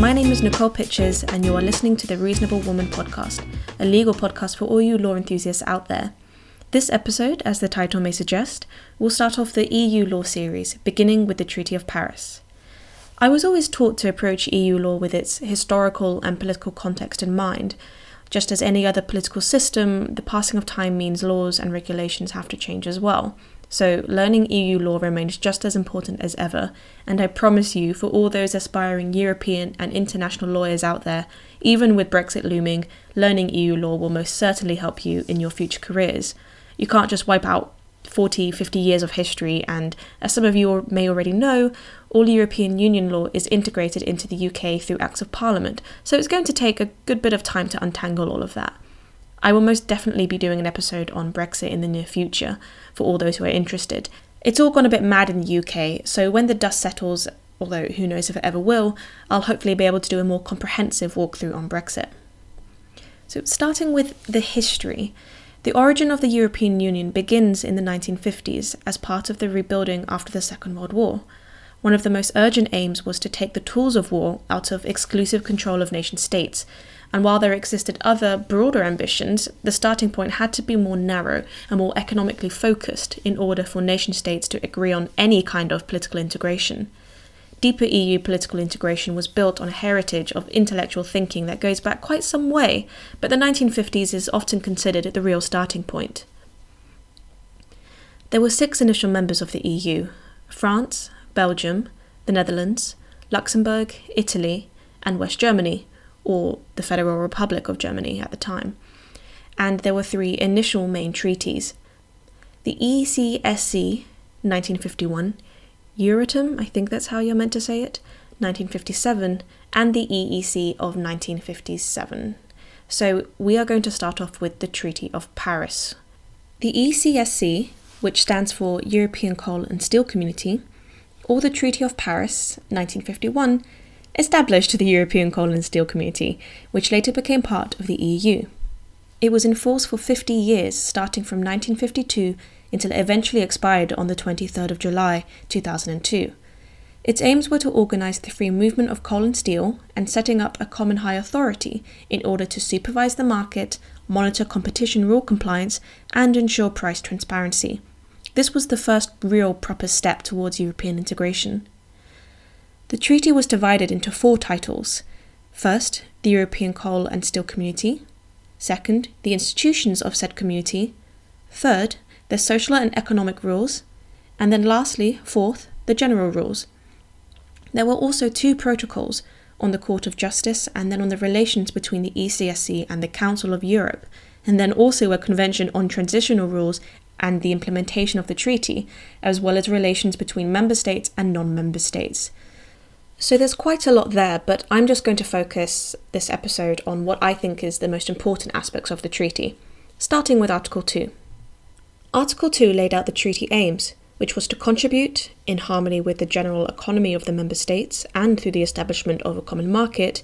My name is Nicole Pitches, and you are listening to the Reasonable Woman podcast, a legal podcast for all you law enthusiasts out there. This episode, as the title may suggest, will start off the EU law series, beginning with the Treaty of Paris. I was always taught to approach EU law with its historical and political context in mind. Just as any other political system, the passing of time means laws and regulations have to change as well. So, learning EU law remains just as important as ever, and I promise you, for all those aspiring European and international lawyers out there, even with Brexit looming, learning EU law will most certainly help you in your future careers. You can't just wipe out 40, 50 years of history, and as some of you may already know, all European Union law is integrated into the UK through Acts of Parliament, so it's going to take a good bit of time to untangle all of that. I will most definitely be doing an episode on Brexit in the near future for all those who are interested. It's all gone a bit mad in the UK, so when the dust settles, although who knows if it ever will, I'll hopefully be able to do a more comprehensive walkthrough on Brexit. So, starting with the history, the origin of the European Union begins in the 1950s as part of the rebuilding after the Second World War. One of the most urgent aims was to take the tools of war out of exclusive control of nation states and while there existed other broader ambitions, the starting point had to be more narrow and more economically focused in order for nation states to agree on any kind of political integration. Deeper EU political integration was built on a heritage of intellectual thinking that goes back quite some way, but the 1950s is often considered the real starting point. There were six initial members of the EU France, Belgium, the Netherlands, Luxembourg, Italy, and West Germany, or the Federal Republic of Germany at the time. And there were three initial main treaties the ECSC 1951, Euratom, I think that's how you're meant to say it, 1957, and the EEC of 1957. So we are going to start off with the Treaty of Paris. The ECSC, which stands for European Coal and Steel Community, or the Treaty of Paris 1951, established the European Coal and Steel Community, which later became part of the EU. It was in force for 50 years, starting from 1952 until it eventually expired on the 23rd of July 2002. Its aims were to organize the free movement of coal and steel and setting up a common high authority in order to supervise the market, monitor competition rule compliance, and ensure price transparency. This was the first real proper step towards European integration. The treaty was divided into four titles. First, the European Coal and Steel Community. Second, the institutions of said community. Third, the social and economic rules. And then lastly, fourth, the general rules. There were also two protocols on the Court of Justice and then on the relations between the ECSC and the Council of Europe, and then also a convention on transitional rules and the implementation of the treaty, as well as relations between member states and non member states. So there's quite a lot there, but I'm just going to focus this episode on what I think is the most important aspects of the treaty, starting with Article 2. Article 2 laid out the treaty aims, which was to contribute, in harmony with the general economy of the member states and through the establishment of a common market,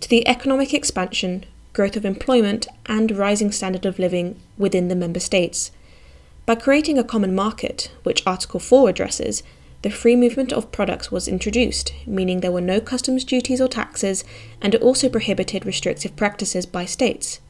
to the economic expansion, growth of employment, and rising standard of living within the member states. By creating a common market, which Article 4 addresses, the free movement of products was introduced, meaning there were no customs duties or taxes, and it also prohibited restrictive practices by states.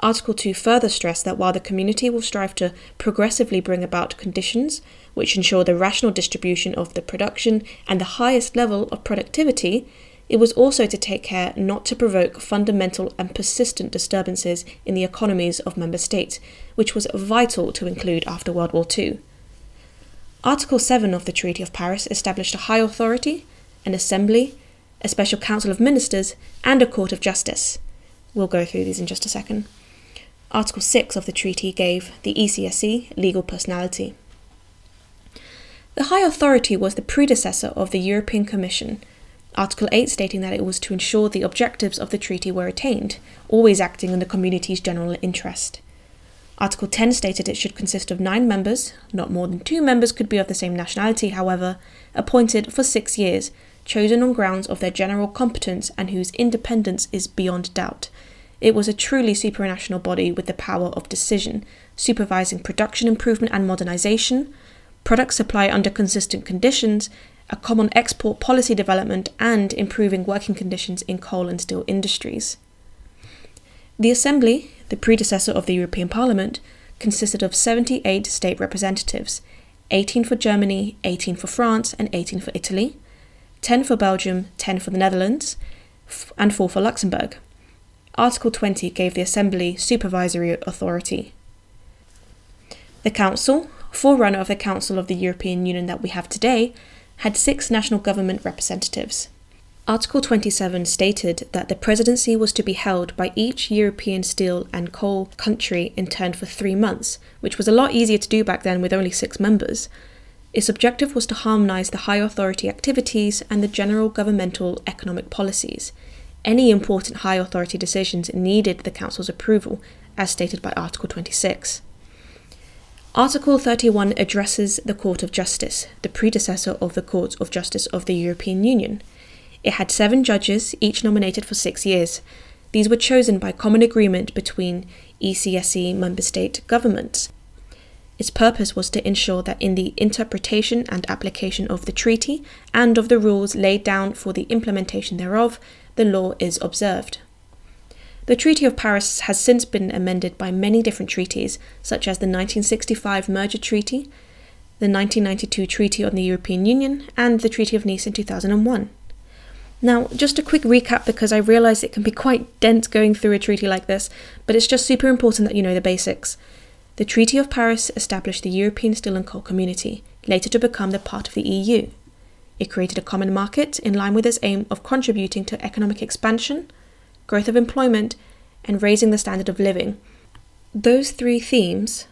Article 2 further stressed that while the community will strive to progressively bring about conditions which ensure the rational distribution of the production and the highest level of productivity, it was also to take care not to provoke fundamental and persistent disturbances in the economies of member states, which was vital to include after World War II. Article 7 of the Treaty of Paris established a high authority, an assembly, a special council of ministers, and a court of justice. We'll go through these in just a second. Article 6 of the treaty gave the ECSC legal personality. The High Authority was the predecessor of the European Commission, Article 8 stating that it was to ensure the objectives of the treaty were attained, always acting in the community's general interest. Article 10 stated it should consist of nine members, not more than two members could be of the same nationality, however, appointed for six years, chosen on grounds of their general competence and whose independence is beyond doubt. It was a truly supranational body with the power of decision, supervising production improvement and modernization, product supply under consistent conditions, a common export policy development, and improving working conditions in coal and steel industries. The Assembly, the predecessor of the European Parliament, consisted of 78 state representatives 18 for Germany, 18 for France, and 18 for Italy, 10 for Belgium, 10 for the Netherlands, and 4 for Luxembourg. Article 20 gave the Assembly supervisory authority. The Council, forerunner of the Council of the European Union that we have today, had six national government representatives. Article 27 stated that the presidency was to be held by each European steel and coal country in turn for three months, which was a lot easier to do back then with only six members. Its objective was to harmonise the high authority activities and the general governmental economic policies. Any important high authority decisions needed the Council's approval, as stated by Article 26. Article 31 addresses the Court of Justice, the predecessor of the Court of Justice of the European Union. It had seven judges, each nominated for six years. These were chosen by common agreement between ECSC member state governments. Its purpose was to ensure that in the interpretation and application of the treaty and of the rules laid down for the implementation thereof, the law is observed. The Treaty of Paris has since been amended by many different treaties, such as the 1965 Merger Treaty, the 1992 Treaty on the European Union, and the Treaty of Nice in 2001. Now, just a quick recap because I realise it can be quite dense going through a treaty like this, but it's just super important that you know the basics. The Treaty of Paris established the European Steel and Coal Community, later to become the part of the EU. It created a common market in line with its aim of contributing to economic expansion, growth of employment, and raising the standard of living. Those three themes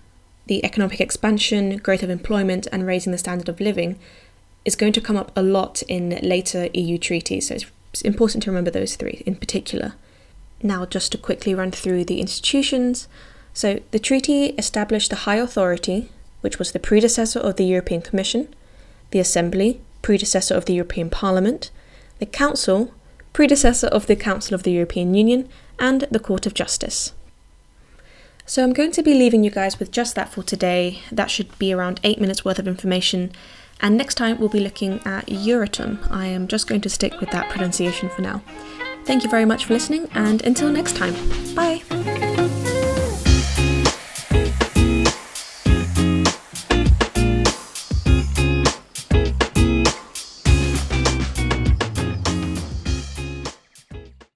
the economic expansion, growth of employment, and raising the standard of living is going to come up a lot in later EU treaties, so it's important to remember those three in particular. Now, just to quickly run through the institutions. So, the treaty established the High Authority, which was the predecessor of the European Commission, the Assembly, predecessor of the European Parliament, the Council, predecessor of the Council of the European Union, and the Court of Justice. So I'm going to be leaving you guys with just that for today. That should be around 8 minutes worth of information. And next time we'll be looking at Euratom. I am just going to stick with that pronunciation for now. Thank you very much for listening, and until next time, bye!